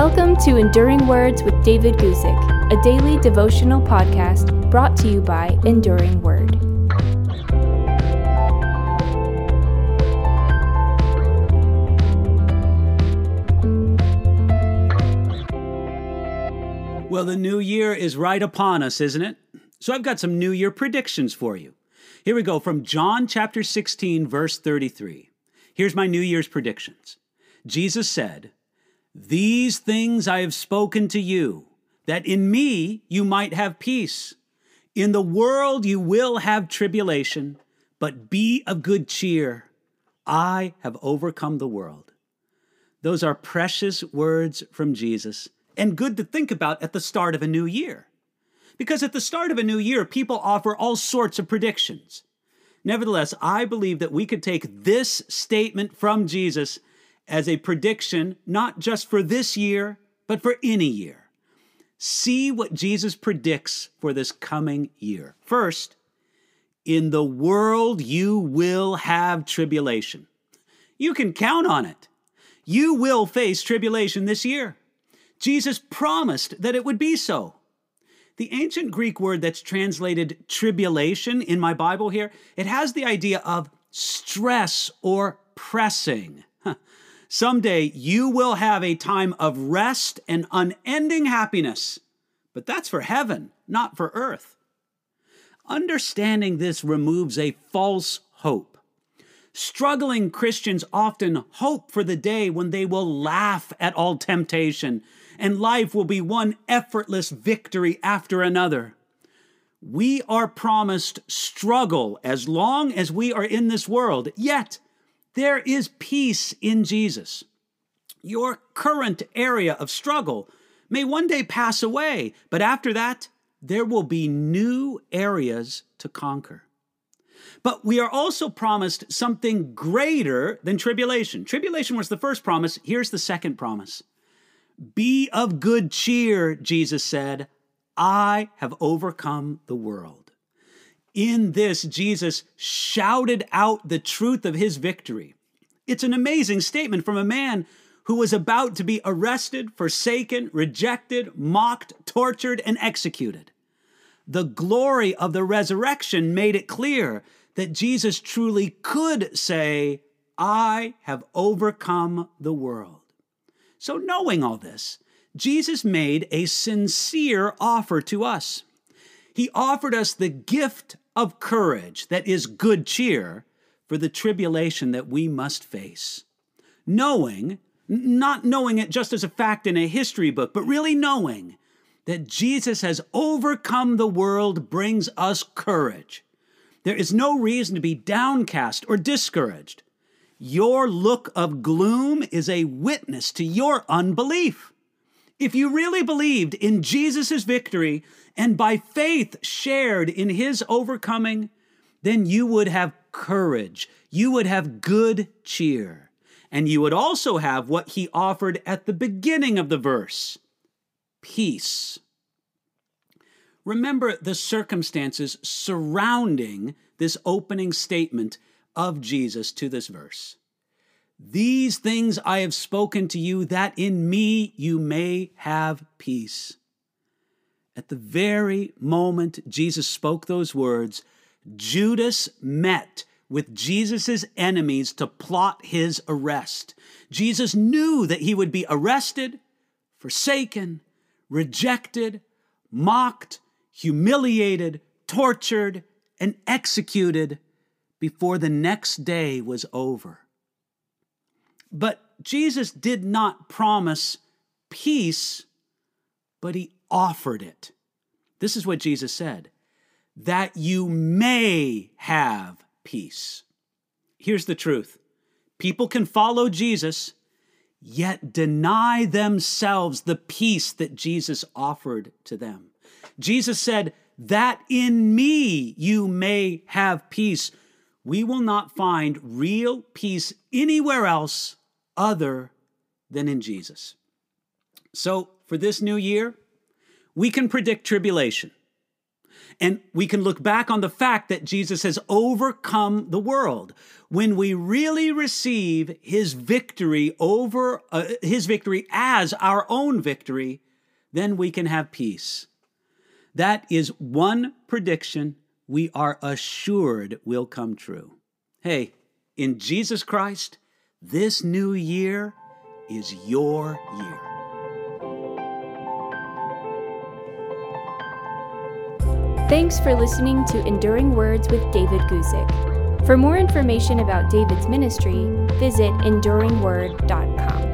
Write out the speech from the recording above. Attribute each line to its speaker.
Speaker 1: Welcome to Enduring Words with David Guzik, a daily devotional podcast brought to you by Enduring Word.
Speaker 2: Well, the new year is right upon us, isn't it? So I've got some new year predictions for you. Here we go from John chapter 16, verse 33. Here's my new year's predictions. Jesus said, These things I have spoken to you, that in me you might have peace. In the world you will have tribulation, but be of good cheer. I have overcome the world. Those are precious words from Jesus and good to think about at the start of a new year. Because at the start of a new year, people offer all sorts of predictions. Nevertheless, I believe that we could take this statement from Jesus as a prediction, not just for this year, but for any year. See what Jesus predicts for this coming year. First, in the world you will have tribulation. You can count on it. You will face tribulation this year. Jesus promised that it would be so. The ancient Greek word that's translated tribulation in my Bible here, it has the idea of stress or pressing. Someday you will have a time of rest and unending happiness, but that's for heaven, not for earth. Understanding this removes a false hope. Struggling Christians often hope for the day when they will laugh at all temptation and life will be one effortless victory after another. We are promised struggle as long as we are in this world, yet there is peace in Jesus. Your current area of struggle may one day pass away, but after that, there will be new areas to conquer. But we are also promised something greater than tribulation. Tribulation was the first promise. Here's the second promise be of good cheer, Jesus said. I have overcome the world. In this, Jesus shouted out the truth of his victory. It's an amazing statement from a man who was about to be arrested, forsaken, rejected, mocked, tortured, and executed. The glory of the resurrection made it clear that Jesus truly could say, I have overcome the world. So, knowing all this, Jesus made a sincere offer to us. He offered us the gift of courage that is good cheer for the tribulation that we must face. Knowing, not knowing it just as a fact in a history book, but really knowing that Jesus has overcome the world brings us courage. There is no reason to be downcast or discouraged. Your look of gloom is a witness to your unbelief. If you really believed in Jesus' victory and by faith shared in his overcoming, then you would have courage. You would have good cheer. And you would also have what he offered at the beginning of the verse peace. Remember the circumstances surrounding this opening statement of Jesus to this verse. These things I have spoken to you, that in me you may have peace. At the very moment Jesus spoke those words, Judas met with Jesus' enemies to plot his arrest. Jesus knew that he would be arrested, forsaken, rejected, mocked, humiliated, tortured, and executed before the next day was over. But Jesus did not promise peace, but he offered it. This is what Jesus said that you may have peace. Here's the truth people can follow Jesus, yet deny themselves the peace that Jesus offered to them. Jesus said, That in me you may have peace we will not find real peace anywhere else other than in Jesus. So, for this new year, we can predict tribulation. And we can look back on the fact that Jesus has overcome the world. When we really receive his victory over uh, his victory as our own victory, then we can have peace. That is one prediction we are assured will come true. Hey, in Jesus Christ, this new year is your year.
Speaker 1: Thanks for listening to Enduring Words with David Guzik. For more information about David's ministry, visit enduringword.com.